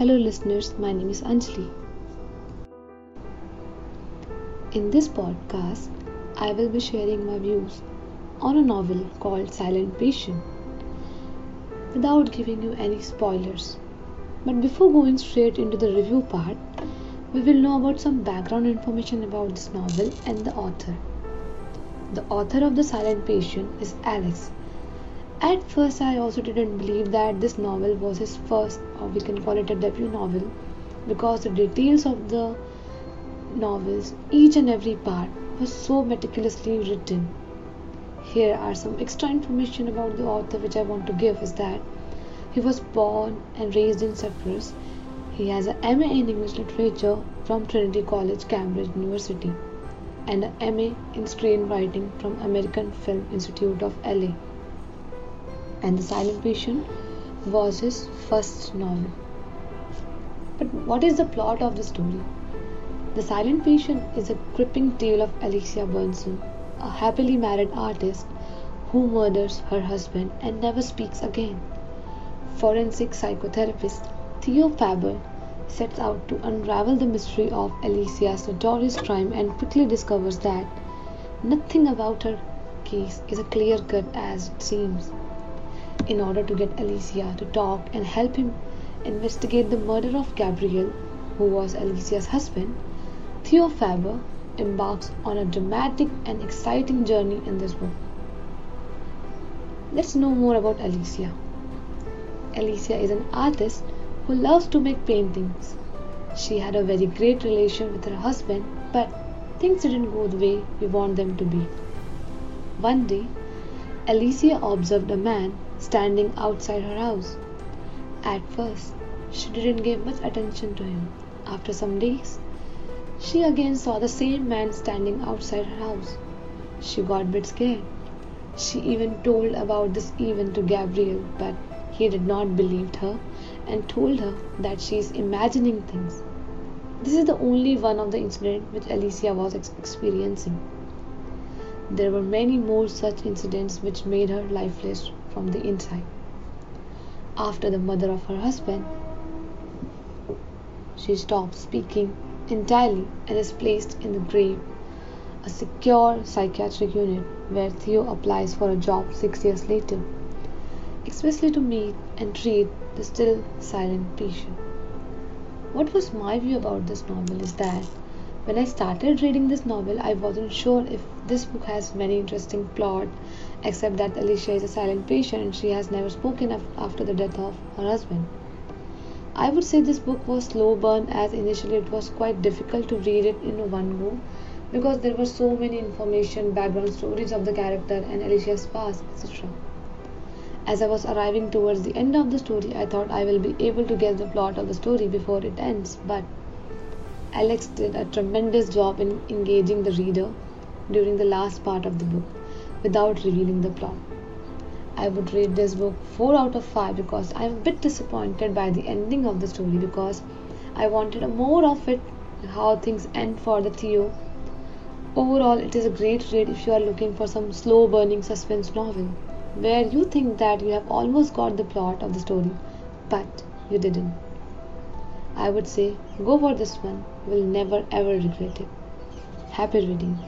Hello, listeners, my name is Anjali. In this podcast, I will be sharing my views on a novel called Silent Patient without giving you any spoilers. But before going straight into the review part, we will know about some background information about this novel and the author. The author of The Silent Patient is Alex. At first, I also didn't believe that this novel was his first, or we can call it a debut novel, because the details of the novels, each and every part, was so meticulously written. Here are some extra information about the author which I want to give is that he was born and raised in Cyprus. He has a MA in English Literature from Trinity College, Cambridge University and a MA in screenwriting from American Film Institute of LA. And The Silent Patient was his first novel. But what is the plot of the story? The Silent Patient is a gripping tale of Alicia Berenson, a happily married artist who murders her husband and never speaks again. Forensic psychotherapist Theo Faber sets out to unravel the mystery of Alicia's notorious crime and quickly discovers that nothing about her case is as clear cut as it seems. In order to get Alicia to talk and help him investigate the murder of Gabriel, who was Alicia's husband, Theo Faber embarks on a dramatic and exciting journey in this book. Let's know more about Alicia. Alicia is an artist who loves to make paintings. She had a very great relation with her husband, but things didn't go the way we want them to be. One day, Alicia observed a man standing outside her house. At first, she didn't give much attention to him. After some days, she again saw the same man standing outside her house. She got a bit scared. She even told about this event to Gabriel, but he did not believe her and told her that she is imagining things. This is the only one of the incidents which Alicia was ex- experiencing. There were many more such incidents which made her lifeless from the inside. After the mother of her husband, she stops speaking entirely and is placed in the Grove, a secure psychiatric unit where Theo applies for a job six years later especially to meet and treat the still silent patient. What was my view about this novel is that when I started reading this novel, I wasn't sure if this book has many interesting plot, except that Alicia is a silent patient and she has never spoken after the death of her husband. I would say this book was slow burn as initially it was quite difficult to read it in one go because there were so many information, background stories of the character and Alicia's past, etc. As I was arriving towards the end of the story, I thought I will be able to get the plot of the story before it ends, but Alex did a tremendous job in engaging the reader during the last part of the book without revealing the plot. I would rate this book 4 out of 5 because I am a bit disappointed by the ending of the story because I wanted more of it, how things end for the Theo. Overall, it is a great read if you are looking for some slow burning suspense novel where you think that you have almost got the plot of the story, but you didn't. I would say go for this one, you will never ever regret it. Happy reading.